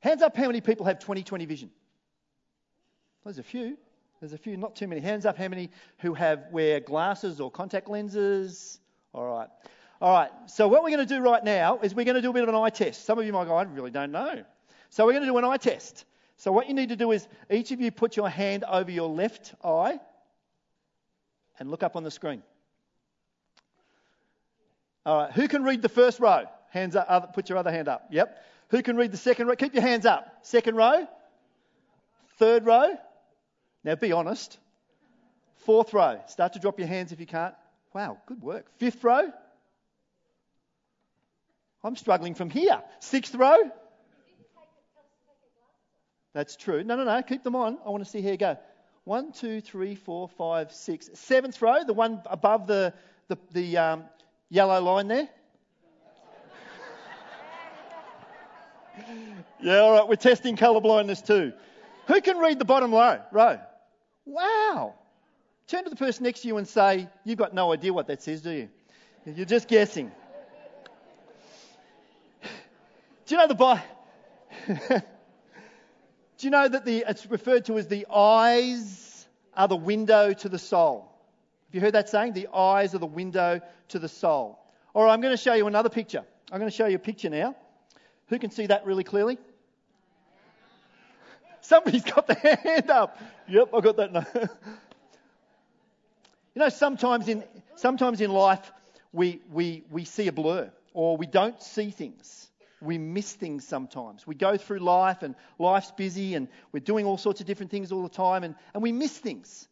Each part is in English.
Hands up how many people have 20 20 vision? There's a few. There's a few, not too many. Hands up how many who have wear glasses or contact lenses? All right. All right. So what we're going to do right now is we're going to do a bit of an eye test. Some of you might go, I really don't know. So we're going to do an eye test. So what you need to do is each of you put your hand over your left eye and look up on the screen. All right. Who can read the first row? Hands up. Put your other hand up. Yep. Who can read the second row? Keep your hands up. Second row. Third row. Now be honest. Fourth row. Start to drop your hands if you can't. Wow, good work. Fifth row. I'm struggling from here. Sixth row. That's true. No, no, no. Keep them on. I want to see how you go. One, two, three, four, five, six. Seventh row, the one above the, the, the um, yellow line there. Yeah, all right. We're testing colour blindness too. Who can read the bottom row? Row. Wow. Turn to the person next to you and say, You've got no idea what that says, do you? You're just guessing. Do you know the Bible? do you know that the, it's referred to as the eyes are the window to the soul? Have you heard that saying? The eyes are the window to the soul. All right, I'm going to show you another picture. I'm going to show you a picture now. Who can see that really clearly? Somebody's got their hand up. Yep, I got that. No. you know, sometimes in sometimes in life we, we we see a blur or we don't see things. We miss things sometimes. We go through life and life's busy and we're doing all sorts of different things all the time and, and we miss things.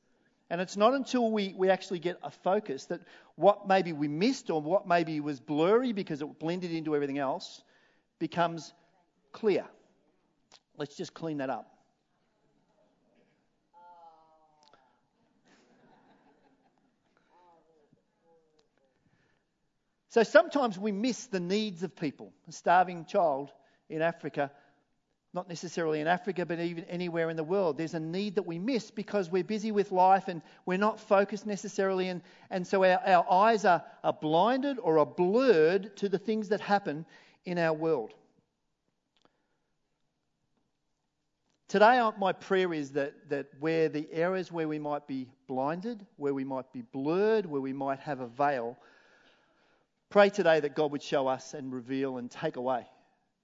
And it's not until we, we actually get a focus that what maybe we missed or what maybe was blurry because it blended into everything else becomes clear. Let's just clean that up. So sometimes we miss the needs of people. A starving child in Africa, not necessarily in Africa, but even anywhere in the world, there's a need that we miss because we're busy with life and we're not focused necessarily. And, and so our, our eyes are, are blinded or are blurred to the things that happen in our world. Today, my prayer is that, that where the areas where we might be blinded, where we might be blurred, where we might have a veil, Pray today that God would show us and reveal and take away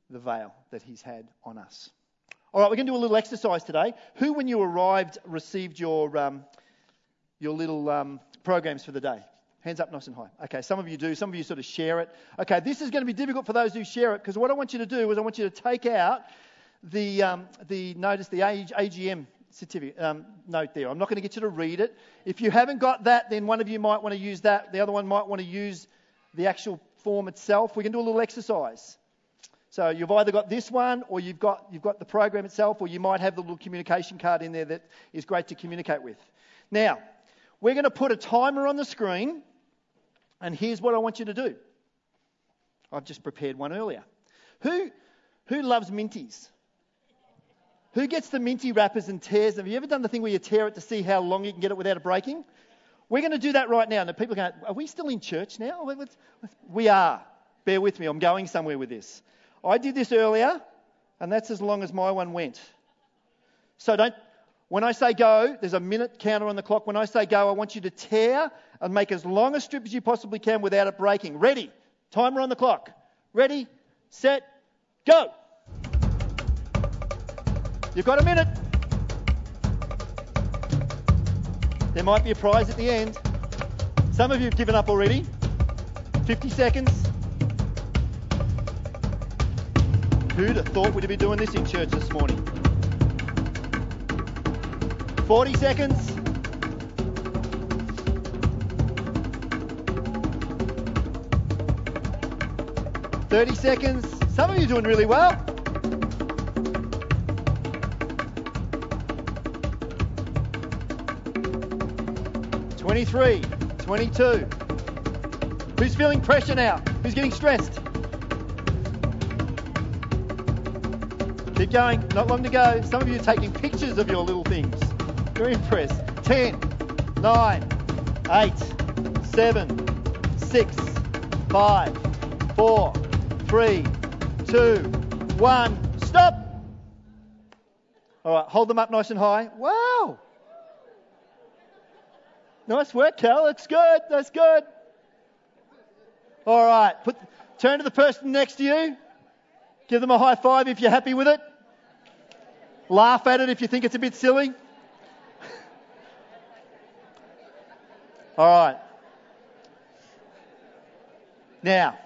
the veil that He's had on us. All right, we're going to do a little exercise today. Who, when you arrived, received your, um, your little um, programs for the day? Hands up nice and high. Okay, some of you do, some of you sort of share it. Okay, this is going to be difficult for those who share it because what I want you to do is I want you to take out the, um, the notice, the AGM certificate um, note there. I'm not going to get you to read it. If you haven't got that, then one of you might want to use that. The other one might want to use the actual form itself, we can do a little exercise. So you've either got this one or you've got, you've got the program itself, or you might have the little communication card in there that is great to communicate with. Now, we're going to put a timer on the screen, and here's what I want you to do. I've just prepared one earlier. Who, who loves minties? Who gets the minty wrappers and tears? Have you ever done the thing where you tear it to see how long you can get it without it breaking? We're going to do that right now. And people are going, Are we still in church now? We are. Bear with me. I'm going somewhere with this. I did this earlier, and that's as long as my one went. So don't. When I say go, there's a minute counter on the clock. When I say go, I want you to tear and make as long a strip as you possibly can without it breaking. Ready? Timer on the clock. Ready, set, go. You've got a minute. There might be a prize at the end. Some of you have given up already. 50 seconds. Who'd have thought we'd be doing this in church this morning? 40 seconds. Thirty seconds. Some of you are doing really well. 23, 22. Who's feeling pressure now? Who's getting stressed? Keep going, not long to go. Some of you are taking pictures of your little things. Very impressed. 10, 9, 8, 7, 6, 5, 4, 3, 2, 1. Stop! All right, hold them up nice and high. Wow. Nice work, Cal. That's good. That's good. All right, put, turn to the person next to you. Give them a high five if you're happy with it. Laugh at it if you think it's a bit silly. All right. Now,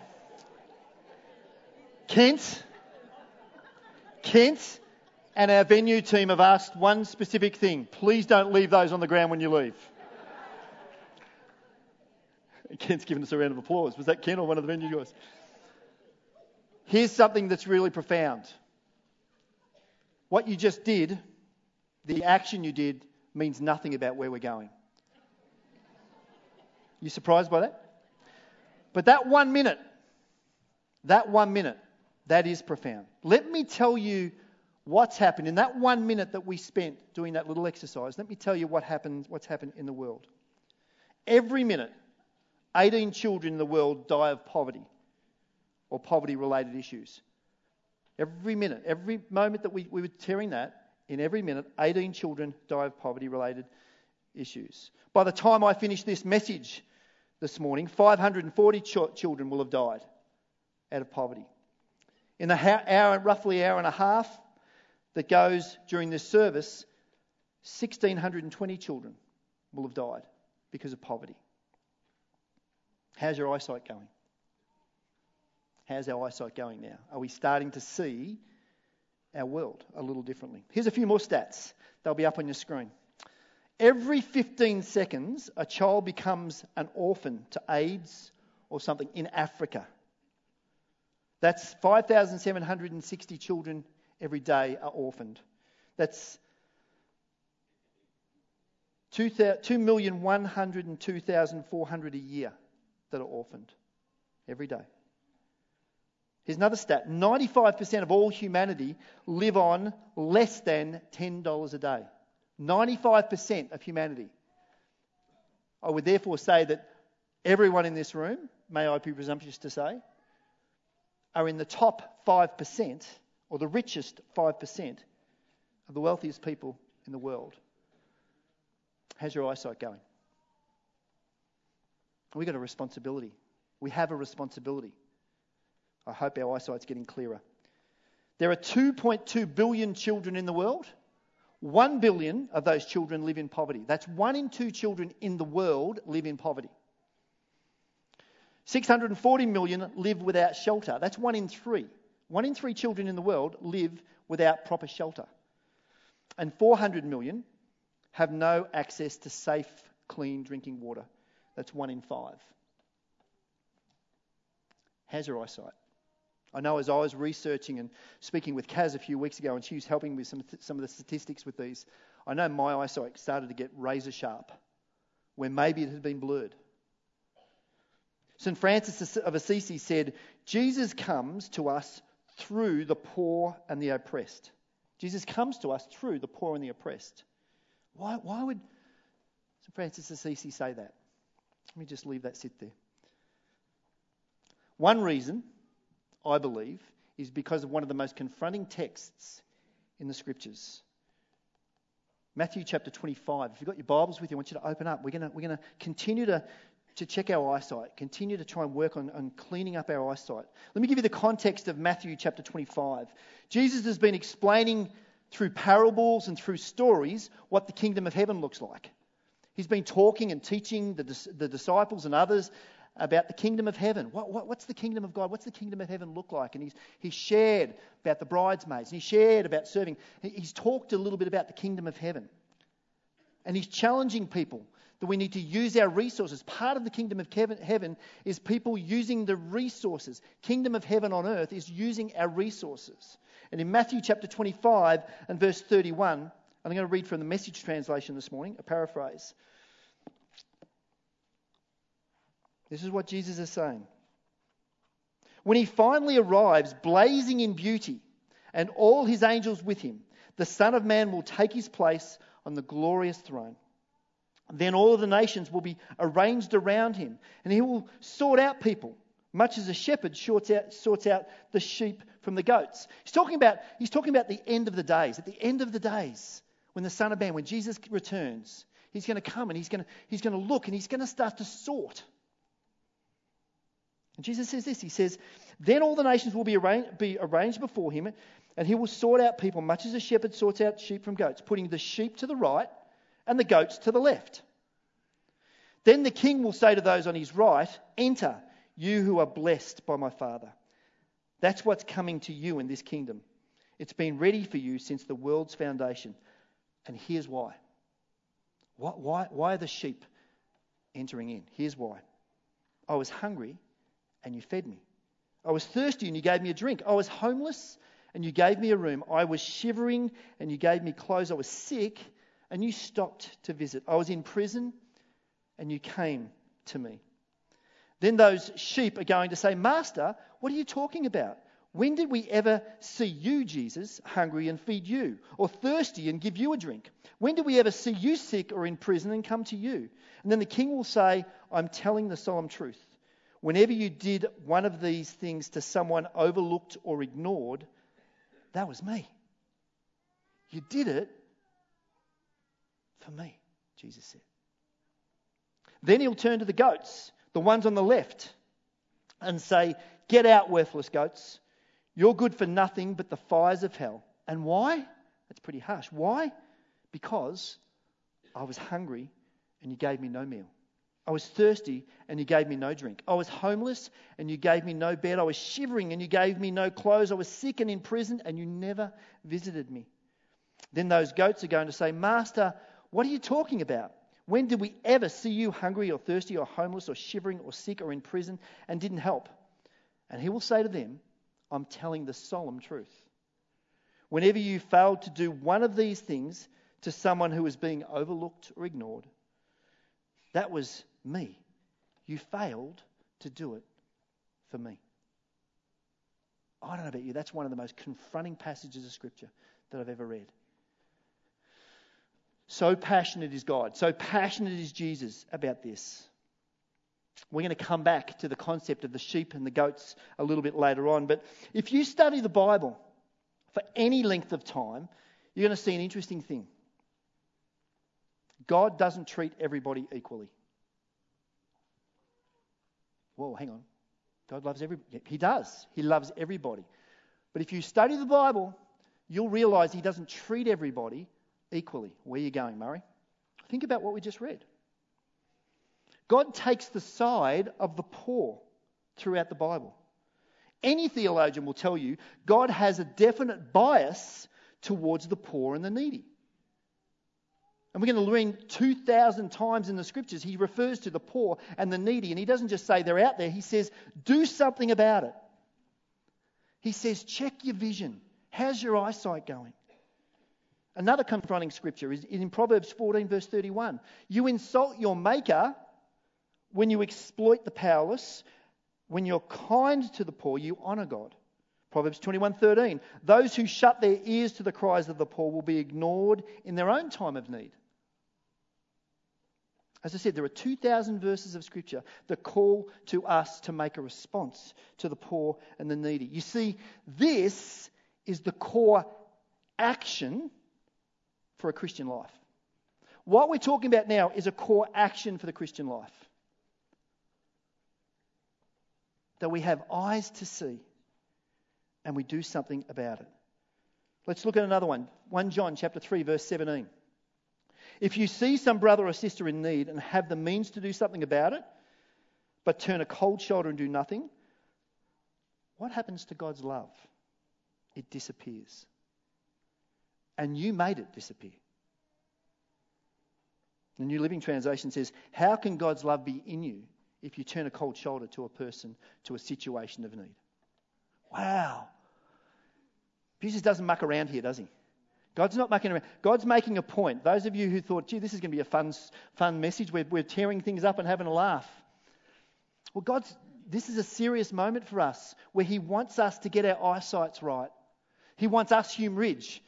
Kent, Kent, and our venue team have asked one specific thing. Please don't leave those on the ground when you leave. Kent's given us a round of applause. Was that Ken or one of the venue guys? Here's something that's really profound. What you just did, the action you did, means nothing about where we're going. You surprised by that? But that one minute, that one minute, that is profound. Let me tell you what's happened in that one minute that we spent doing that little exercise. Let me tell you what happened, what's happened in the world. Every minute, 18 children in the world die of poverty or poverty related issues. Every minute, every moment that we, we were tearing that, in every minute, 18 children die of poverty related issues. By the time I finish this message, this morning, 540 ch- children will have died out of poverty. In the hour, roughly hour and a half that goes during this service, 1,620 children will have died because of poverty. How's your eyesight going? How's our eyesight going now? Are we starting to see our world a little differently? Here's a few more stats. They'll be up on your screen. Every 15 seconds, a child becomes an orphan to AIDS or something in Africa. That's 5,760 children every day are orphaned. That's 2,102,400 a year that are orphaned every day. Here's another stat 95% of all humanity live on less than $10 a day. 95% of humanity. I would therefore say that everyone in this room, may I be presumptuous to say, are in the top 5% or the richest 5% of the wealthiest people in the world. How's your eyesight going? We've got a responsibility. We have a responsibility. I hope our eyesight's getting clearer. There are 2.2 billion children in the world. One billion of those children live in poverty. That's one in two children in the world live in poverty. 640 million live without shelter. That's one in three. One in three children in the world live without proper shelter. And 400 million have no access to safe, clean drinking water. That's one in five. How's your eyesight? I know as I was researching and speaking with Kaz a few weeks ago, and she was helping me with some, some of the statistics with these, I know my eyesight started to get razor sharp, where maybe it had been blurred. St. Francis of Assisi said, Jesus comes to us through the poor and the oppressed. Jesus comes to us through the poor and the oppressed. Why, why would St. Francis of Assisi say that? Let me just leave that sit there. One reason I believe, is because of one of the most confronting texts in the scriptures. Matthew chapter 25. If you've got your Bibles with you, I want you to open up. We're going we're to continue to, to check our eyesight, continue to try and work on, on cleaning up our eyesight. Let me give you the context of Matthew chapter 25. Jesus has been explaining through parables and through stories what the kingdom of heaven looks like. He's been talking and teaching the, the disciples and others about the kingdom of heaven. What, what, what's the kingdom of God? What's the kingdom of heaven look like? And he's, he's shared about the bridesmaids, and he shared about serving. He's talked a little bit about the kingdom of heaven. And he's challenging people that we need to use our resources. Part of the kingdom of heaven is people using the resources. Kingdom of heaven on earth is using our resources. And in Matthew chapter 25 and verse 31, I'm going to read from the message translation this morning, a paraphrase. This is what Jesus is saying. When he finally arrives, blazing in beauty, and all his angels with him, the Son of Man will take his place on the glorious throne. Then all of the nations will be arranged around him, and he will sort out people much as a shepherd sorts out, sorts out the sheep from the goats. He's talking, about, he's talking about the end of the days. At the end of the days, when the Son of Man, when Jesus returns, he's going to come and he's going to, he's going to look and he's going to start to sort. And Jesus says this He says, Then all the nations will be arranged, be arranged before him, and he will sort out people, much as a shepherd sorts out sheep from goats, putting the sheep to the right and the goats to the left. Then the king will say to those on his right, Enter you who are blessed by my Father. That's what's coming to you in this kingdom. It's been ready for you since the world's foundation. And here's why. Why, why are the sheep entering in? Here's why. I was hungry and you fed me. I was thirsty and you gave me a drink. I was homeless and you gave me a room. I was shivering and you gave me clothes. I was sick and you stopped to visit. I was in prison and you came to me. Then those sheep are going to say, Master, what are you talking about? When did we ever see you, Jesus, hungry and feed you, or thirsty and give you a drink? When did we ever see you sick or in prison and come to you? And then the king will say, I'm telling the solemn truth. Whenever you did one of these things to someone overlooked or ignored, that was me. You did it for me, Jesus said. Then he'll turn to the goats the ones on the left, and say, Get out, worthless goats. You're good for nothing but the fires of hell. And why? That's pretty harsh. Why? Because I was hungry and you gave me no meal. I was thirsty and you gave me no drink. I was homeless and you gave me no bed. I was shivering and you gave me no clothes. I was sick and in prison and you never visited me. Then those goats are going to say, Master, what are you talking about? When did we ever see you hungry or thirsty or homeless or shivering or sick or in prison and didn't help? And he will say to them, I'm telling the solemn truth. Whenever you failed to do one of these things to someone who was being overlooked or ignored, that was me. You failed to do it for me. I don't know about you, that's one of the most confronting passages of Scripture that I've ever read. So passionate is God, so passionate is Jesus about this. We're going to come back to the concept of the sheep and the goats a little bit later on. But if you study the Bible for any length of time, you're going to see an interesting thing. God doesn't treat everybody equally. Whoa, hang on. God loves everybody. He does. He loves everybody. But if you study the Bible, you'll realize He doesn't treat everybody equally. Where are you going, Murray? Think about what we just read. God takes the side of the poor throughout the Bible. Any theologian will tell you God has a definite bias towards the poor and the needy. And we're going to learn 2,000 times in the scriptures, he refers to the poor and the needy. And he doesn't just say they're out there, he says, do something about it. He says, check your vision. How's your eyesight going? Another confronting scripture is in Proverbs 14, verse 31. You insult your maker when you exploit the powerless. When you're kind to the poor, you honor God. Proverbs 21:13 Those who shut their ears to the cries of the poor will be ignored in their own time of need. As I said, there are 2,000 verses of Scripture that call to us to make a response to the poor and the needy. You see, this is the core action for a Christian life. What we're talking about now is a core action for the Christian life. That we have eyes to see and we do something about it. Let's look at another one. 1 John chapter 3 verse 17. If you see some brother or sister in need and have the means to do something about it, but turn a cold shoulder and do nothing, what happens to God's love? It disappears and you made it disappear. The New Living Translation says, How can God's love be in you if you turn a cold shoulder to a person, to a situation of need? Wow. Jesus doesn't muck around here, does he? God's not mucking around. God's making a point. Those of you who thought, gee, this is going to be a fun, fun message, we're, we're tearing things up and having a laugh. Well, God's, this is a serious moment for us where He wants us to get our eyesights right. He wants us, Hume Ridge,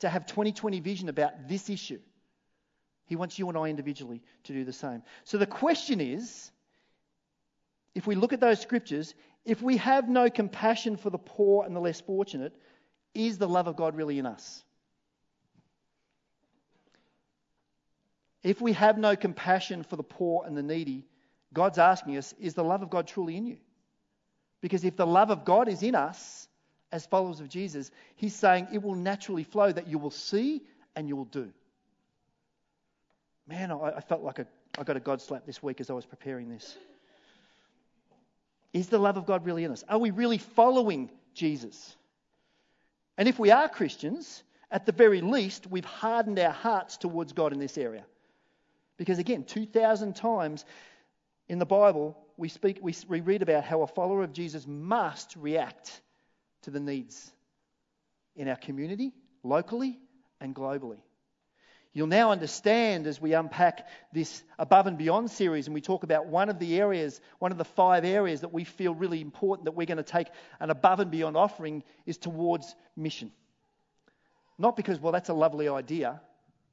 to have 2020 vision about this issue. He wants you and I individually to do the same. So the question is if we look at those scriptures, if we have no compassion for the poor and the less fortunate, is the love of God really in us? If we have no compassion for the poor and the needy, God's asking us, is the love of God truly in you? Because if the love of God is in us as followers of Jesus, He's saying it will naturally flow that you will see and you will do. Man, I, I felt like a, I got a God slap this week as I was preparing this. Is the love of God really in us? Are we really following Jesus? And if we are Christians, at the very least, we've hardened our hearts towards God in this area. Because again, 2,000 times in the Bible, we, speak, we, read about how a follower of Jesus must react to the needs in our community, locally, and globally. You'll now understand as we unpack this Above and Beyond series and we talk about one of the areas, one of the five areas that we feel really important that we're going to take an above and beyond offering is towards mission. Not because, well, that's a lovely idea.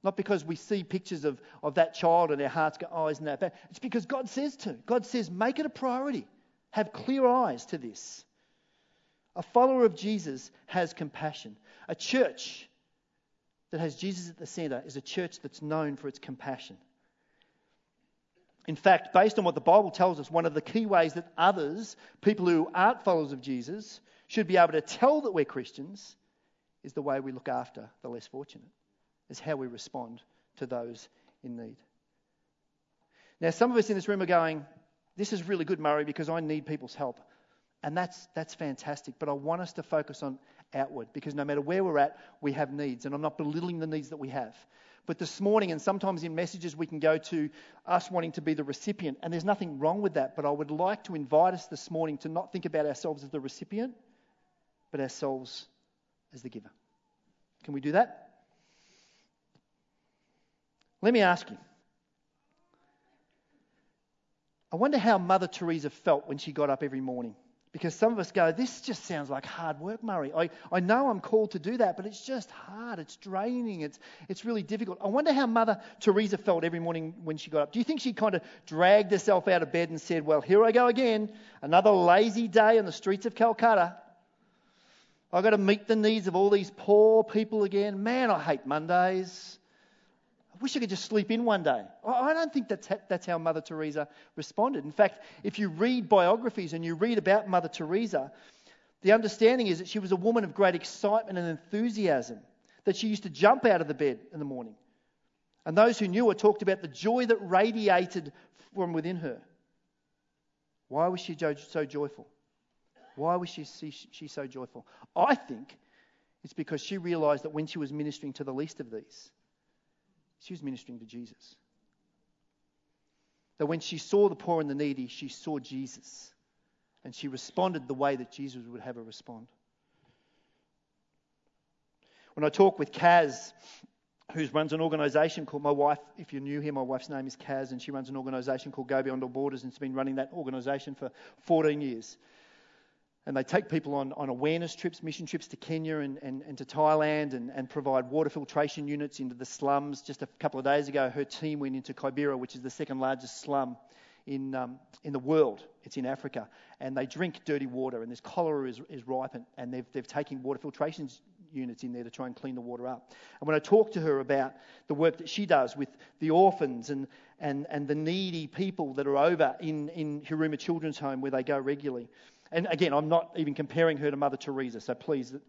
Not because we see pictures of, of that child and our hearts go, oh, isn't that bad? It's because God says to. God says, make it a priority. Have clear eyes to this. A follower of Jesus has compassion. A church that has Jesus at the center is a church that's known for its compassion. In fact, based on what the Bible tells us, one of the key ways that others, people who aren't followers of Jesus, should be able to tell that we're Christians is the way we look after the less fortunate, is how we respond to those in need. Now, some of us in this room are going, This is really good, Murray, because I need people's help. And that's, that's fantastic. But I want us to focus on outward because no matter where we're at, we have needs. And I'm not belittling the needs that we have. But this morning, and sometimes in messages, we can go to us wanting to be the recipient. And there's nothing wrong with that. But I would like to invite us this morning to not think about ourselves as the recipient, but ourselves as the giver. Can we do that? Let me ask you. I wonder how Mother Teresa felt when she got up every morning. Because some of us go, this just sounds like hard work, Murray. I, I know I'm called to do that, but it's just hard. It's draining. It's, it's really difficult. I wonder how Mother Teresa felt every morning when she got up. Do you think she kind of dragged herself out of bed and said, well, here I go again. Another lazy day on the streets of Calcutta. I've got to meet the needs of all these poor people again. Man, I hate Mondays wish I could just sleep in one day. I don't think that's, that's how Mother Teresa responded. In fact, if you read biographies and you read about Mother Teresa, the understanding is that she was a woman of great excitement and enthusiasm, that she used to jump out of the bed in the morning. And those who knew her talked about the joy that radiated from within her. Why was she so joyful? Why was she, she so joyful? I think it's because she realized that when she was ministering to the least of these, she was ministering to Jesus. That when she saw the poor and the needy, she saw Jesus. And she responded the way that Jesus would have her respond. When I talk with Kaz, who runs an organisation called my wife, if you're new here, my wife's name is Kaz, and she runs an organisation called Go Beyond All Borders and she's been running that organisation for 14 years and they take people on, on awareness trips, mission trips to Kenya and, and, and to Thailand and, and provide water filtration units into the slums. Just a couple of days ago, her team went into Kibera, which is the second largest slum in, um, in the world. It's in Africa. And they drink dirty water, and this cholera is, is ripe, and they've, they've taken water filtration units in there to try and clean the water up. And when I talk to her about the work that she does with the orphans and, and, and the needy people that are over in, in Huruma Children's Home where they go regularly, and again, I'm not even comparing her to Mother Teresa, so please, that,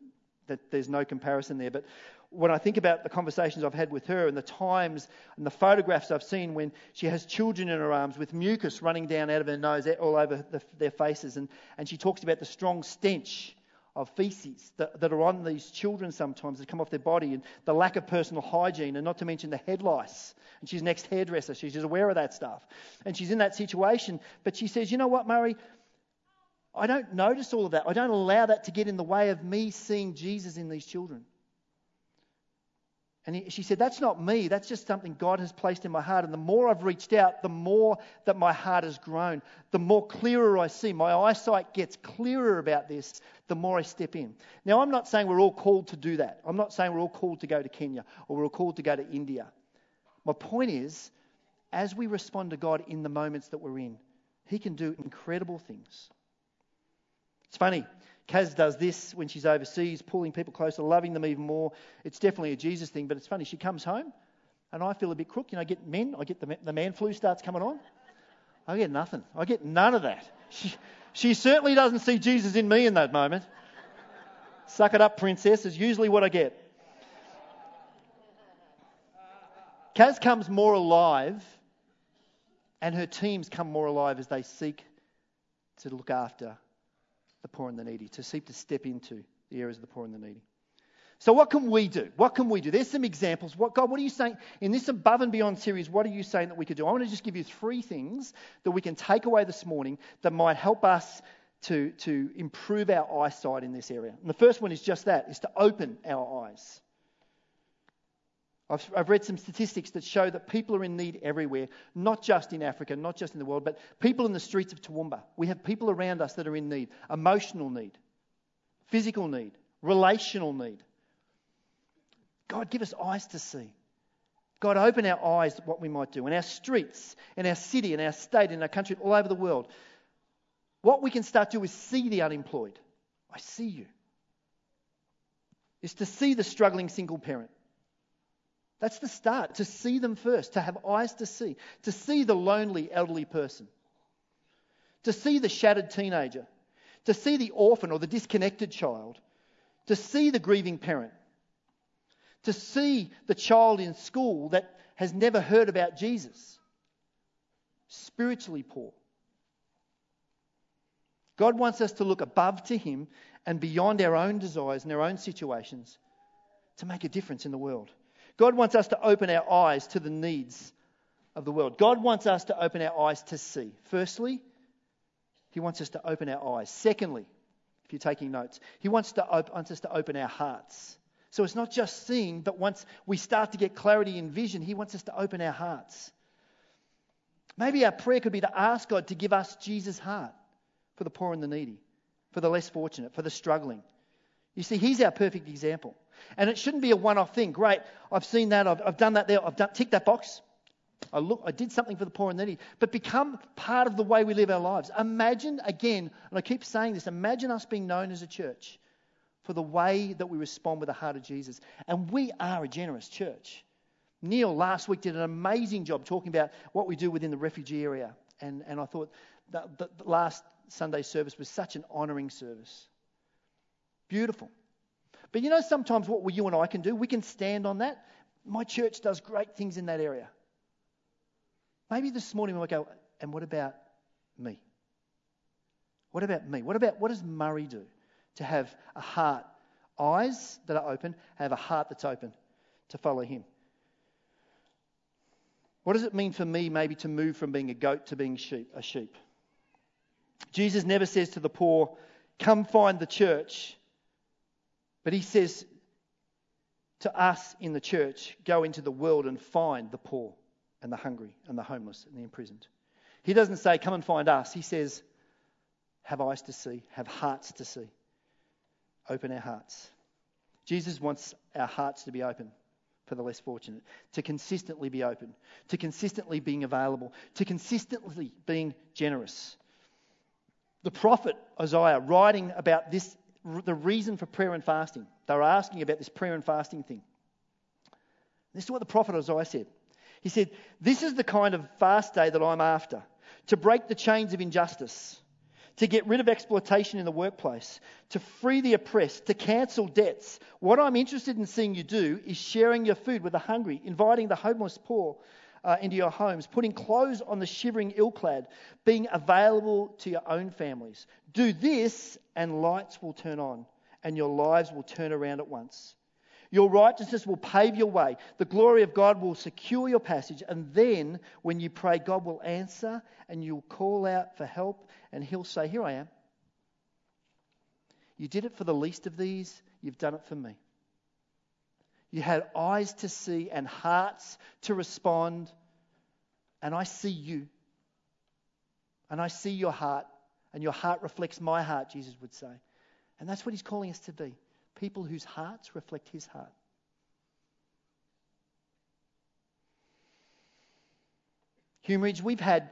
that there's no comparison there. But when I think about the conversations I've had with her and the times and the photographs I've seen when she has children in her arms with mucus running down out of her nose all over the, their faces, and, and she talks about the strong stench of feces that, that, are on these children sometimes that come off their body and the lack of personal hygiene, and not to mention the head lice. And she's next hairdresser, she's just aware of that stuff. And she's in that situation, but she says, You know what, Murray? I don't notice all of that. I don't allow that to get in the way of me seeing Jesus in these children. And he, she said, That's not me. That's just something God has placed in my heart. And the more I've reached out, the more that my heart has grown. The more clearer I see. My eyesight gets clearer about this, the more I step in. Now, I'm not saying we're all called to do that. I'm not saying we're all called to go to Kenya or we're all called to go to India. My point is, as we respond to God in the moments that we're in, He can do incredible things. It's funny. Kaz does this when she's overseas, pulling people closer, loving them even more. It's definitely a Jesus thing, but it's funny. She comes home, and I feel a bit crook. You know, I get men, I get the, the man flu starts coming on. I get nothing. I get none of that. She, she certainly doesn't see Jesus in me in that moment. Suck it up, princess, is usually what I get. Kaz comes more alive, and her teams come more alive as they seek to look after the poor and the needy, to seek to step into the areas of the poor and the needy. So, what can we do? What can we do? There's some examples. What, God, what are you saying? In this above and beyond series, what are you saying that we could do? I want to just give you three things that we can take away this morning that might help us to, to improve our eyesight in this area. And the first one is just that, is to open our eyes. I've, I've, read some statistics that show that people are in need everywhere, not just in Africa, not just in the world, but people in the streets of Toowoomba. We have people around us that are in need emotional need, physical need, relational need. God, give us eyes to see. God, open our eyes to what we might do in our streets, in our city, in our state, in our country, all over the world. What we can start to do is see the unemployed. I see you. Is to see the struggling single parent that's the start, to see them first, to have eyes to see, to see the lonely elderly person, to see the shattered teenager, to see the orphan or the disconnected child, to see the grieving parent, to see the child in school that has never heard about Jesus, spiritually poor. God wants us to look above to Him and beyond our own desires and our own situations to make a difference in the world. God wants us to open our eyes to the needs of the world. God wants us to open our eyes to see. Firstly, He wants us to open our eyes. Secondly, if you're taking notes, He wants, to op- wants us to open our hearts. So it's not just seeing, but once we start to get clarity and vision, He wants us to open our hearts. Maybe our prayer could be to ask God to give us Jesus' heart for the poor and the needy, for the less fortunate, for the struggling. You see, He's our perfect example. And it shouldn't be a one off thing. Great, I've seen that, I've, I've done that there, I've done, ticked that box. I look, I did something for the poor and needy, but become part of the way we live our lives. Imagine again, and I keep saying this, imagine us being known as a church for the way that we respond with the heart of Jesus. And we are a generous church. Neil last week did an amazing job talking about what we do within the refugee area. And, and I thought that the last Sunday service was such an honouring service. Beautiful. But you know, sometimes what you and I can do, we can stand on that. My church does great things in that area. Maybe this morning we might go, and what about me? What about me? What about what does Murray do to have a heart, eyes that are open, have a heart that's open to follow him? What does it mean for me maybe to move from being a goat to being sheep, a sheep? Jesus never says to the poor, Come find the church. But he says to us in the church, go into the world and find the poor and the hungry and the homeless and the imprisoned. He doesn't say, come and find us. He says, have eyes to see, have hearts to see. Open our hearts. Jesus wants our hearts to be open for the less fortunate, to consistently be open, to consistently being available, to consistently being generous. The prophet Isaiah, writing about this the reason for prayer and fasting. They were asking about this prayer and fasting thing. This is what the prophet Isaiah said. He said, This is the kind of fast day that I'm after to break the chains of injustice, to get rid of exploitation in the workplace, to free the oppressed, to cancel debts. What I'm interested in seeing you do is sharing your food with the hungry, inviting the homeless poor uh, into your homes, putting clothes on the shivering ill clad, being available to your own families. Do this, and lights will turn on, and your lives will turn around at once. Your righteousness will pave your way. The glory of God will secure your passage. And then, when you pray, God will answer and you'll call out for help, and He'll say, Here I am. You did it for the least of these, you've done it for me. You had eyes to see and hearts to respond. And I see you. And I see your heart. And your heart reflects my heart, Jesus would say. And that's what he's calling us to be people whose hearts reflect his heart. Hume Ridge, we've had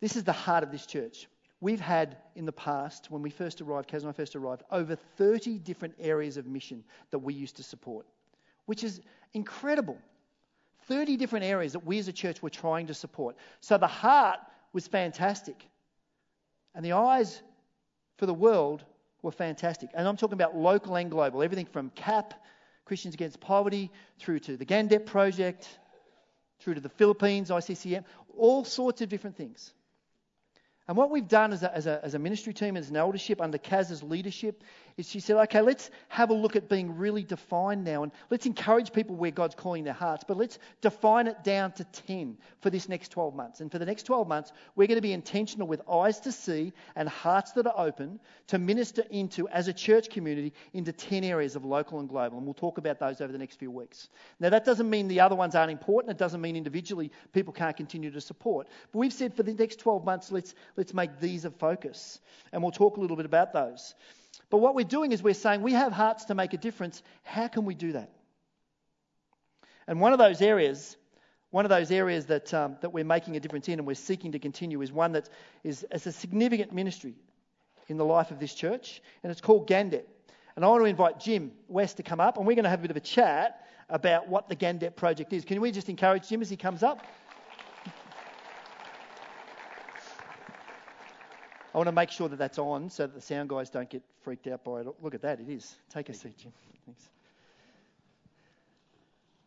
this is the heart of this church. We've had in the past, when we first arrived, Kaz and I first arrived, over 30 different areas of mission that we used to support, which is incredible. 30 different areas that we as a church were trying to support. So the heart was fantastic. And the eyes for the world were fantastic. And I'm talking about local and global, everything from CAP, Christians Against Poverty, through to the Gandep Project, through to the Philippines, ICCM, all sorts of different things. And what we've done as a, as a, as a ministry team, as an eldership under Kaz's leadership, is she said, okay, let's have a look at being really defined now and let's encourage people where God's calling their hearts, but let's define it down to 10 for this next 12 months. And for the next 12 months, we're going to be intentional with eyes to see and hearts that are open to minister into, as a church community, into 10 areas of local and global. And we'll talk about those over the next few weeks. Now, that doesn't mean the other ones aren't important. It doesn't mean individually people can't continue to support. But we've said for the next 12 months, let's let's make these a focus. And we'll talk a little bit about those. But what we're doing is we're saying we have hearts to make a difference. How can we do that? And one of those areas, one of those areas that, um, that we're making a difference in and we're seeking to continue is one that is, is a significant ministry in the life of this church, and it's called Gandep. And I want to invite Jim West to come up, and we're going to have a bit of a chat about what the Gandep project is. Can we just encourage Jim as he comes up? I want to make sure that that's on so that the sound guys don't get freaked out by it. Look at that, it is. Take a seat, Jim. Thanks.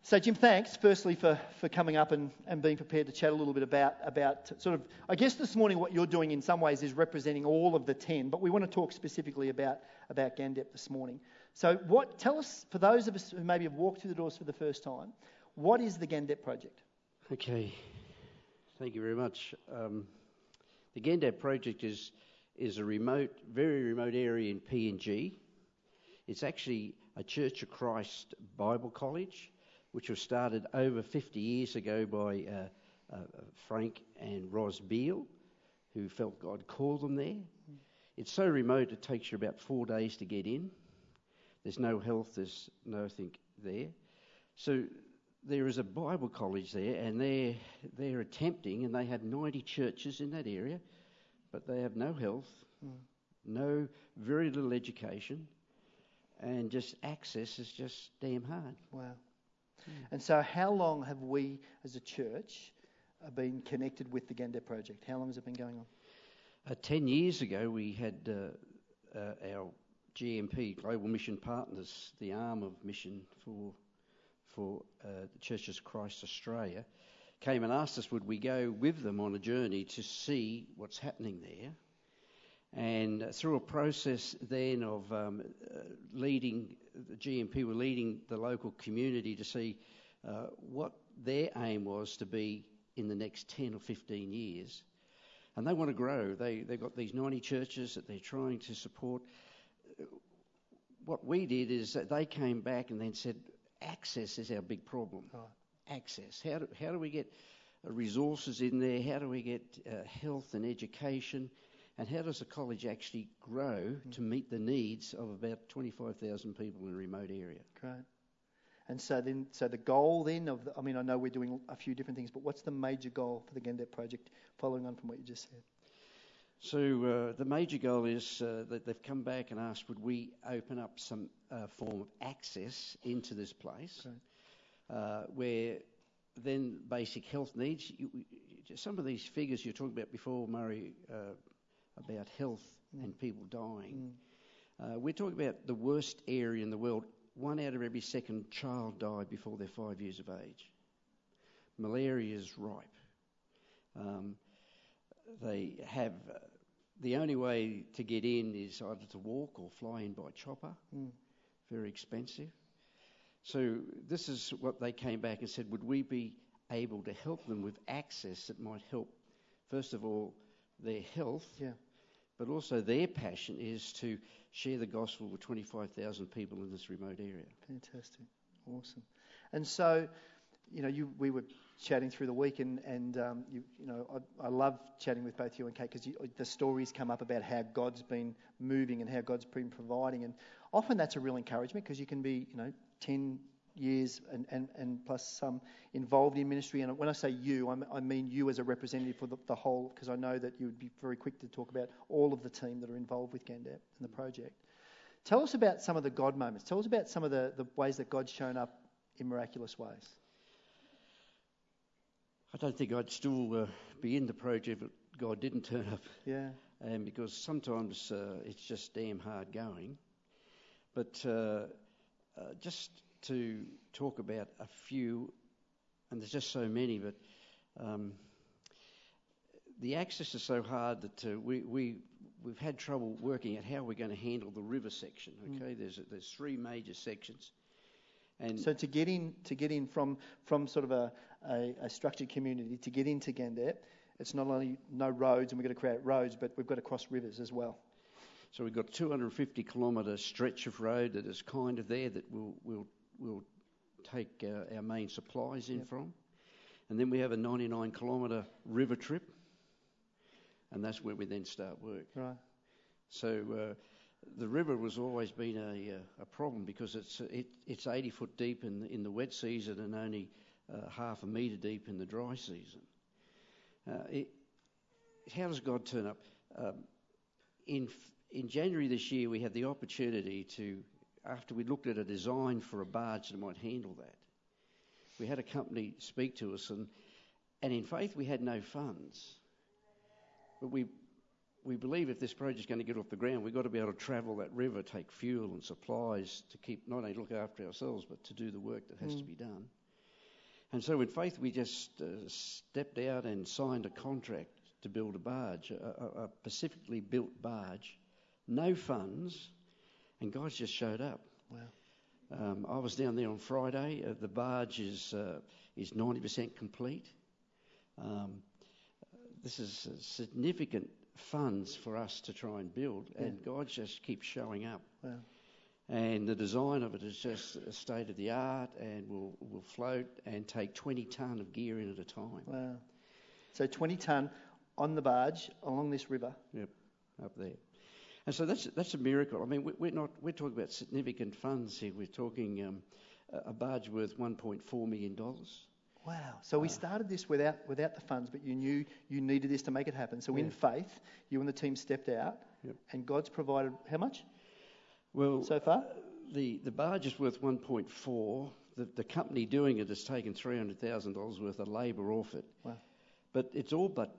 So, Jim, thanks firstly for, for coming up and, and being prepared to chat a little bit about, about sort of, I guess this morning what you're doing in some ways is representing all of the 10, but we want to talk specifically about, about Gandep this morning. So, what, tell us, for those of us who maybe have walked through the doors for the first time, what is the Gandep project? Okay, thank you very much. Um, the Gandep project is, is a remote, very remote area in PNG. It's actually a Church of Christ Bible College, which was started over 50 years ago by uh, uh, Frank and Ros Beale, who felt God called them there. It's so remote it takes you about four days to get in. There's no health, there's nothing there. So there is a Bible college there, and they're, they're attempting, and they have 90 churches in that area, but they have no health, mm. no, very little education, and just access is just damn hard. Wow. Mm. And so, how long have we as a church uh, been connected with the Gandep project? How long has it been going on? Uh, Ten years ago, we had uh, uh our GMP, Global Mission Partners, the arm of mission for for uh, the Churches of Christ Australia, came and asked us would we go with them on a journey to see what's happening there. And through a process then of um, uh, leading, the GMP were leading the local community to see uh, what their aim was to be in the next 10 or 15 years. And they want to grow. They, they've got these 90 churches that they're trying to support. What we did is that they came back and then said, access is our big problem. Right. Access. How do, how do we get uh, resources in there? How do we get uh, health and education? And how does a college actually grow mm. to meet the needs of about 25,000 people in a remote area? Great. And so then, so the goal then of, the, I mean, I know we're doing a few different things, but what's the major goal for the Gandep project, following on from what you just said? So uh, the major goal is uh, that they've come back and asked, would we open up some uh, form of access into this place, uh, where then basic health needs. You, some of these figures you talked about before, Murray, uh, about health mm. and people dying. Mm. Uh, we're talking about the worst area in the world. One out of every second child died before they're five years of age. Malaria is ripe. Um, they have the only way to get in is either to walk or fly in by chopper. Mm. Very expensive. So this is what they came back and said: Would we be able to help them with access that might help, first of all, their health, yeah. but also their passion is to share the gospel with 25,000 people in this remote area. Fantastic, awesome. And so, you know, you, we were chatting through the week, and, and um, you, you, know, I, I, love chatting with both you and Kate because the stories come up about how God's been moving and how God's been providing, and often that's a real encouragement because you can be, you know, 10 years and, and, and plus some involved in ministry. And when I say you, I'm, I mean you as a representative for the, the whole, because I know that you would be very quick to talk about all of the team that are involved with Gandep and the project. Tell us about some of the God moments. Tell us about some of the, the ways that God's shown up in miraculous ways. I don't think I'd still uh, be in the project if God didn't turn up. Yeah. And because sometimes uh, it's just damn hard going. But uh, uh, just to talk about a few, and there's just so many, but um, the access is so hard that uh, we, we, we've had trouble working out how we're going to handle the river section. Okay, mm. there's, there's three major sections. And so to get in, to get in from, from sort of a, a, a structured community, to get into Kandep, it's not only no roads and we've got to create roads, but we've got to cross rivers as well. So we've got 250 kilometre stretch of road that is kind of there that we'll, we'll, we'll take uh, our main supplies in yep. from. And then we have a 99 kilometre river trip, and that's where we then start work. Right. So uh, the river has always been a, uh, a problem because it's it, it's 80 foot deep in in the wet season and only uh, half a metre deep in the dry season. Uh, it, how does God turn up? Um, in in January this year, we had the opportunity to, after we looked at a design for a barge that might handle that, we had a company speak to us, and and in faith we had no funds, but we we believe if this project is going to get off the ground, we've got to be able to travel that river, take fuel and supplies to keep not only look after ourselves, but to do the work that has mm. to be done. And so, in faith, we just uh, stepped out and signed a contract to build a barge, a, a, specifically built barge, no funds, and God just showed up. Wow. Um, I was down there on Friday. Uh, the barge is uh, is 90% complete. Um, this is significant funds for us to try and build, yeah. and God just keeps showing up. Wow. And the design of it is just state of the art and will will float and take 20 tonne of gear in at a time. Wow. So 20 tonne on the barge along this river. Yep, up there. And so that's that's a miracle. I mean, we're not we're talking about significant funds here. We're talking um, a barge worth 1.4 million dollars. Wow. So we uh, started this without without the funds, but you knew you needed this to make it happen. So yeah. in faith, you and the team stepped out, yep. and God's provided how much? Well, so far, the the barge is worth 1.4. The, the company doing it has taken $300,000 worth of labour off it. Wow. But it's all but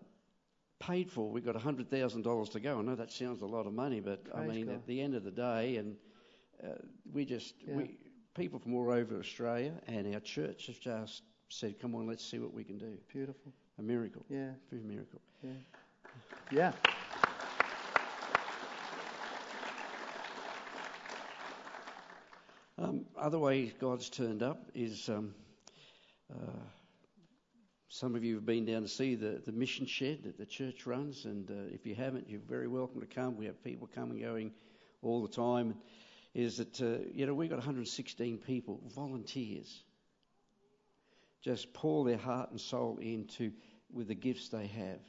paid for. We've got $100,000 to go. I know that sounds a lot of money, but Praise I mean, God. at the end of the day, and uh, we just, yeah. we, people from all over Australia and our church have just said, come on, let's see what we can do. Beautiful. A miracle. Yeah. A miracle. Yeah. Yeah. Um, other ways God's turned up is um, uh, some of you have been down to see the, the mission shed that the church runs, and uh, if you haven't, you're very welcome to come. We have people coming and going all the time. Is that uh, you know we've got 116 people, volunteers, just pour their heart and soul into with the gifts they have,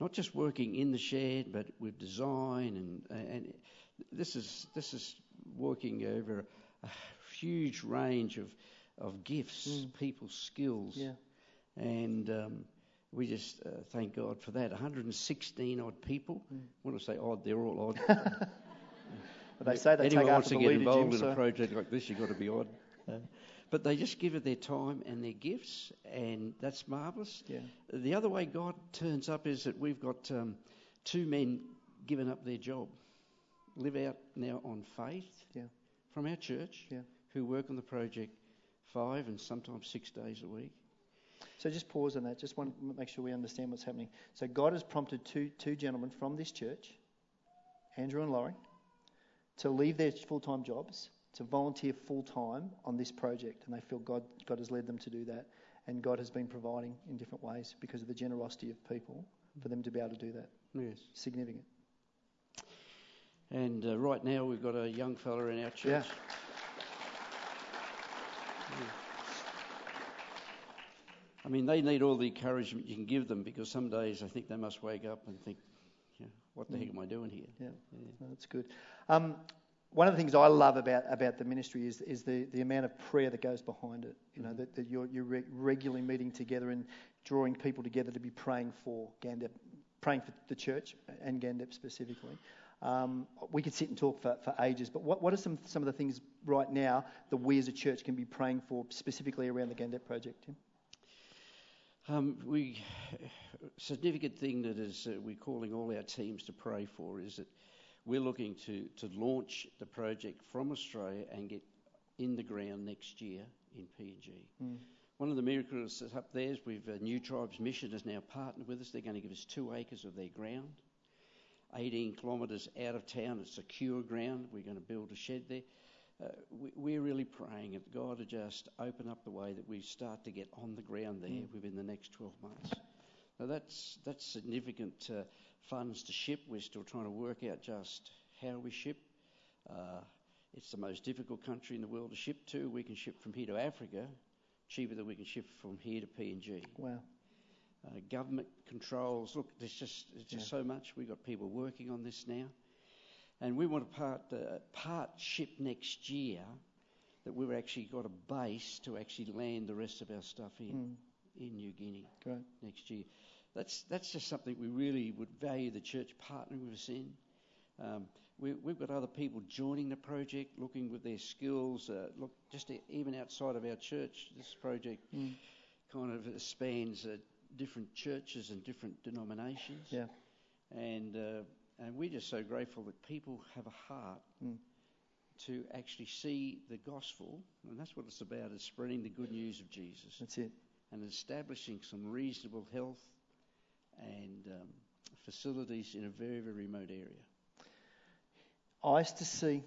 not just working in the shed, but with design and and this is this is working over a huge range of of gifts, mm. people's skills. Yeah and um, we just uh, thank God for that. 116 odd people. Mm. When I say odd, they're all odd. but they say they Anyone take wants to get involved in a project like this, you've got to be odd. But they just give it their time and their gifts, and that's marvellous. Yeah. The other way God turns up is that we've got um, two men giving up their job, live out now on faith yeah. From our church, yeah. who work on the project five and sometimes six days a week. So just pause on that. Just want to make sure we understand what's happening. So God has prompted two, two gentlemen from this church, Andrew and Laurie, to leave their full time jobs, to volunteer full time on this project. And they feel God, God has led them to do that. And God has been providing in different ways because of the generosity of people for them to be able to do that. Yes. Significant. And uh, right now we've got a young fella in our church. Yeah. yeah. I mean, they need all the encouragement you can give them because some days I think they must wake up and think, yeah, what the mm. heck am I doing here? Yeah, yeah. No, that's good. Um, one of the things I love about, about the ministry is, is the, the amount of prayer that goes behind it. You know, that, that you're, you're re- regularly meeting together and drawing people together to be praying for Kandep, praying for the church and Kandep specifically. Um, we could sit and talk for, for ages, but what, what are some, some of the things right now that we as a church can be praying for specifically around the Kandep project, Tim? Um, we significant thing that is uh, we're calling all our teams to pray for is that we're looking to, to launch the project from Australia and get in the ground next year in PNG. Mm. One of the miracles that's up there is we've uh, New Tribes Mission has now partnered with us. They're going to give us two acres of their ground, 18 kilometres out of town. It's secure ground. We're going to build a shed there. Uh, we, are really praying that God to just open up the way that we start to get on the ground there mm. within the next 12 months. Now that's that's significant uh, funds to ship. We're still trying to work out just how we ship. Uh, it's the most difficult country in the world to ship to. We can ship from here to Africa cheaper than we can ship from here to PNG. Wow. Uh, government controls. Look, there's just there's just yeah. so much. We've got people working on this now, and we want to part uh, part ship next year. That we've actually got a base to actually land the rest of our stuff in mm. in New Guinea Great. next year that's, that's just something we really would value the church partnering with us in. Um, we, have got other people joining the project, looking with their skills. Uh, look, just even outside of our church, this project mm. kind of spans uh, different churches and different denominations. Yeah. And uh, and we're just so grateful that people have a heart mm. to actually see the gospel, and that's what it's about: is spreading the good news of Jesus. That's it. And establishing some reasonable health and um, facilities in a very, very remote area. Eyes to see,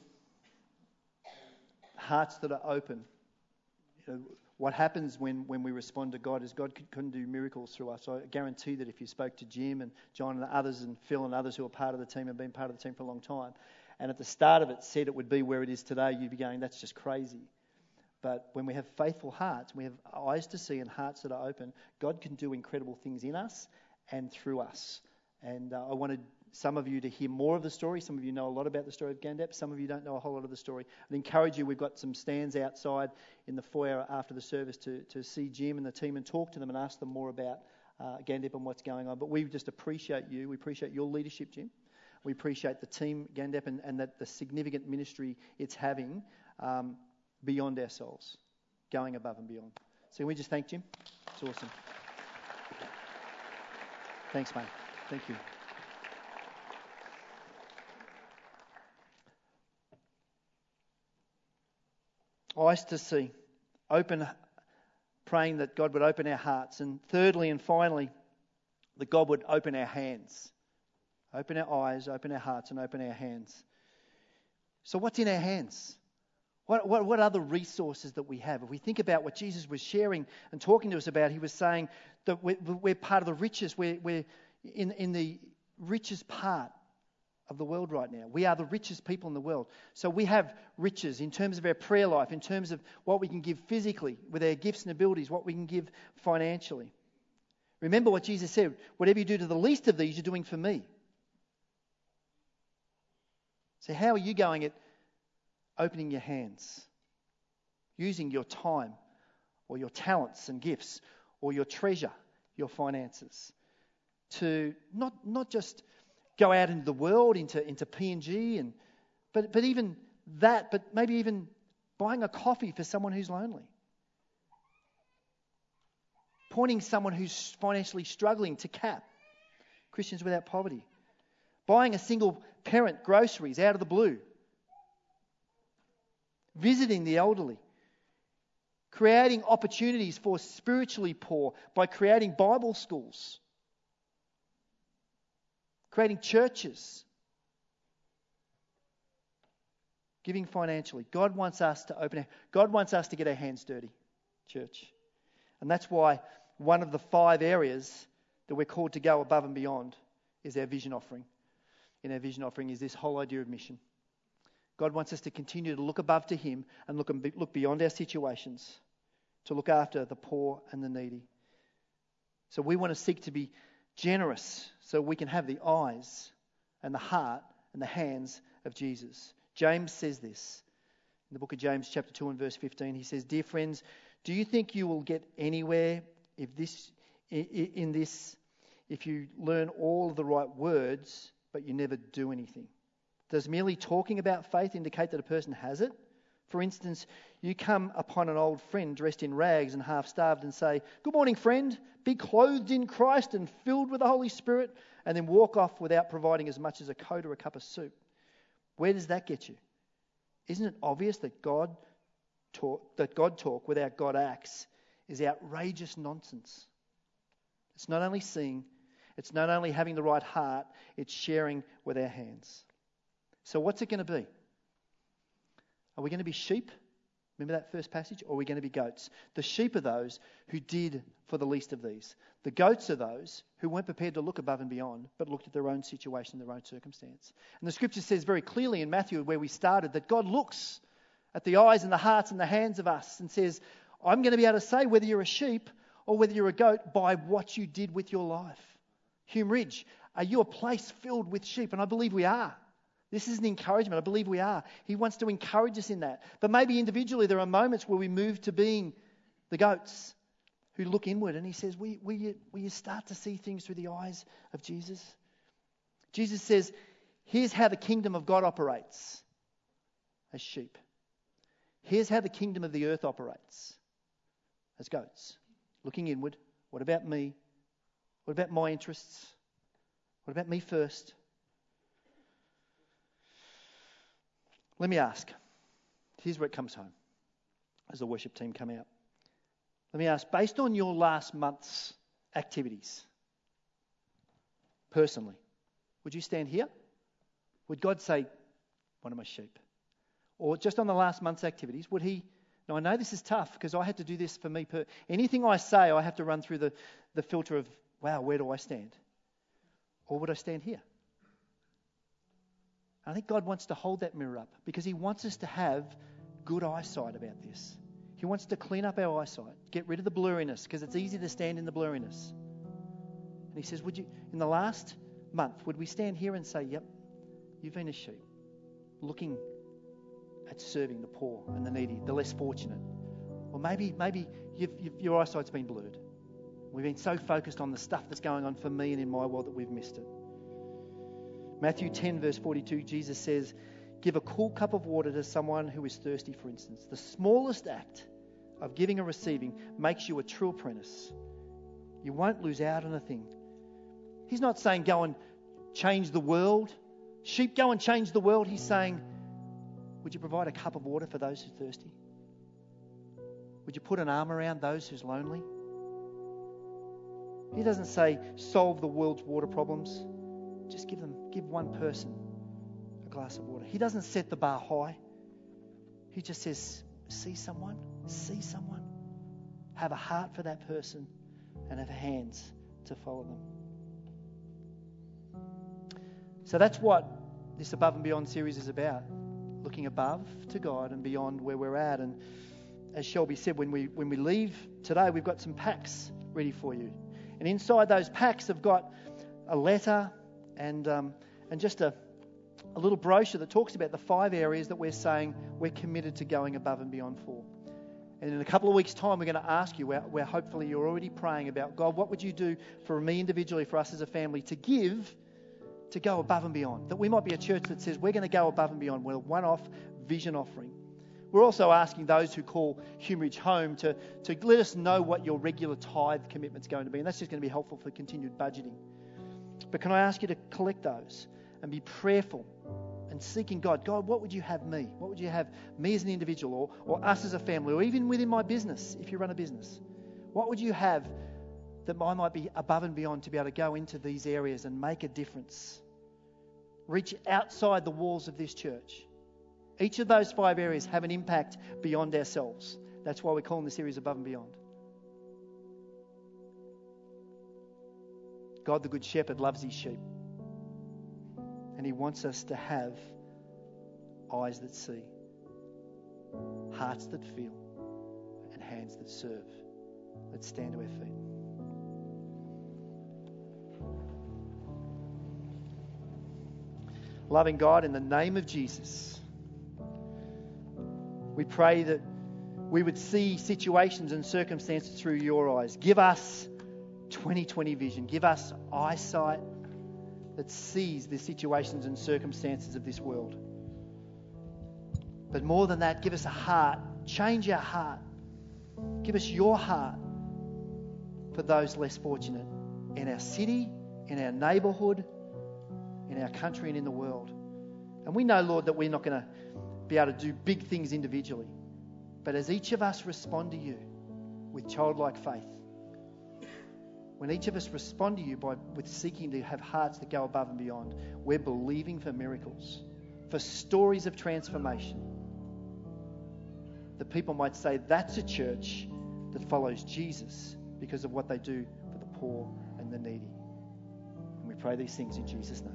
hearts that are open. You know, what happens when, when we respond to God is God can, do miracles through us. I guarantee that if you spoke to Jim and John and others and Phil and others who are part of the team and been part of the team for a long time, and at the start of it said it would be where it is today, you'd be going, that's just crazy. But when we have faithful hearts, we have eyes to see and hearts that are open, God can do incredible things in us and through us. And uh, I wanted some of you to hear more of the story. Some of you know a lot about the story of Kandep. Some of you don't know a whole lot of the story. I'd encourage you, we've got some stands outside in the foyer after the service to, to see Jim and the team and talk to them and ask them more about uh, Kandep and what's going on. But we just appreciate you. We appreciate your leadership, Jim. We appreciate the team, Kandep, and, and that the significant ministry it's having um, beyond ourselves, going above and beyond. So can we just thank Jim? It's awesome. Thanks, Mike. Thank you. Eyes to see. Open, praying that God would open our hearts. And thirdly and finally, that God would open our hands. Open our eyes, open our hearts, and open our hands. So, what's in our hands? What, what, what other resources that we have? If we think about what Jesus was sharing and talking to us about, he was saying that we're, we're part of the richest, we're, we're in, in the richest part of the world right now. We are the richest people in the world. So we have riches in terms of our prayer life, in terms of what we can give physically with our gifts and abilities, what we can give financially. Remember what Jesus said whatever you do to the least of these, you're doing for me. So, how are you going at opening your hands, using your time or your talents and gifts or your treasure, your finances, to not, not just go out into the world, into, into PNG, and, but, but even that, but maybe even buying a coffee for someone who's lonely. Pointing someone who's financially struggling to CAP, Christians Without Poverty. Buying a single parent groceries out of the blue visiting the elderly, creating opportunities for spiritually poor by creating Bible schools, creating churches, giving financially. God wants us to open God wants us to get our hands dirty, church. And that's why one of the five areas that we're called to go above and beyond is our vision offering. In our vision offering is this whole idea of mission. God wants us to continue to look above to Him and look, look beyond our situations, to look after the poor and the needy. So we want to seek to be generous so we can have the eyes and the heart and the hands of Jesus. James says this in the book of James, chapter 2 and verse 15. He says, Dear friends, do you think you will get anywhere if this, in this if you learn all of the right words, but you never do anything? Does merely talking about faith indicate that a person has it? For instance, you come upon an old friend dressed in rags and half starved and say, Good morning, friend, be clothed in Christ and filled with the Holy Spirit, and then walk off without providing as much as a coat or a cup of soup. Where does that get you? Isn't it obvious that God talk, that God talk without God acts is outrageous nonsense? It's not only seeing, it's not only having the right heart, it's sharing with our hands. So, what's it going to be? Are we going to be sheep? Remember that first passage? Or are we going to be goats? The sheep are those who did for the least of these. The goats are those who weren't prepared to look above and beyond, but looked at their own situation, their own circumstance. And the scripture says very clearly in Matthew, where we started, that God looks at the eyes and the hearts and the hands of us and says, I'm going to be able to say whether you're a sheep or whether you're a goat by what you did with your life. Hume Ridge, are you a place filled with sheep? And I believe we are. This is an encouragement. I believe we are. He wants to encourage us in that. But maybe individually, there are moments where we move to being the goats who look inward. And he says, will, will, you, will you start to see things through the eyes of Jesus? Jesus says, Here's how the kingdom of God operates as sheep. Here's how the kingdom of the earth operates as goats. Looking inward. What about me? What about my interests? What about me first? Let me ask. Here's where it comes home as the worship team come out. Let me ask, based on your last month's activities, personally, would you stand here? Would God say, one of my sheep? Or just on the last month's activities, would He? Now, I know this is tough because I had to do this for me. Per, anything I say, I have to run through the, the filter of, wow, where do I stand? Or would I stand here? I think God wants to hold that mirror up because He wants us to have good eyesight about this. He wants to clean up our eyesight, get rid of the blurriness because it's easy to stand in the blurriness. And He says, Would you, in the last month, would we stand here and say, Yep, you've been a sheep, looking at serving the poor and the needy, the less fortunate? Or maybe, maybe you've, you've, your eyesight's been blurred. We've been so focused on the stuff that's going on for me and in my world that we've missed it. Matthew 10, verse 42, Jesus says, Give a cool cup of water to someone who is thirsty, for instance. The smallest act of giving or receiving makes you a true apprentice. You won't lose out on a thing. He's not saying go and change the world. Sheep, go and change the world. He's saying, Would you provide a cup of water for those who are thirsty? Would you put an arm around those who's lonely? He doesn't say solve the world's water problems. Just give them, give one person a glass of water. He doesn't set the bar high. He just says, see someone, see someone, have a heart for that person, and have hands to follow them. So that's what this Above and Beyond series is about looking above to God and beyond where we're at. And as Shelby said, when we, when we leave today, we've got some packs ready for you. And inside those packs have got a letter, and, um, and just a, a little brochure that talks about the five areas that we're saying we're committed to going above and beyond for. And in a couple of weeks' time, we're going to ask you, where, hopefully you're already praying about, God, what would you do for me individually, for us as a family, to give, to go above and beyond? That we might be a church that says we're going to go above and beyond. We're a one off vision offering. We're also asking those who call Hume Ridge home to, to let us know what your regular tithe commitment's going to be. And that's just going to be helpful for continued budgeting. But can I ask you to collect those and be prayerful and seeking God? God, what would you have me? What would you have me as an individual or, or us as a family or even within my business if you run a business? What would you have that I might be above and beyond to be able to go into these areas and make a difference? Reach outside the walls of this church. Each of those five areas have an impact beyond ourselves. That's why we're calling the series Above and Beyond. God, the Good Shepherd, loves his sheep. And he wants us to have eyes that see, hearts that feel, and hands that serve. Let's stand to our feet. Loving God, in the name of Jesus, We pray that we would see situations and circumstances through your eyes. Give us 2020 vision. Give us eyesight that sees the situations and circumstances of this world. But more than that, give us a heart. Change our heart. Give us your heart for those less fortunate in our city, in our neighbourhood, in our country, and in the world. And we know, Lord, that we're not going to be able to do big things individually. But as each of us respond to you with childlike faith, when each of us respond to you by with seeking to have hearts that go above and beyond, we're believing for miracles, for stories of transformation. That people might say that's a church that follows Jesus because of what they do for the poor and the needy. And we pray these things in Jesus' name.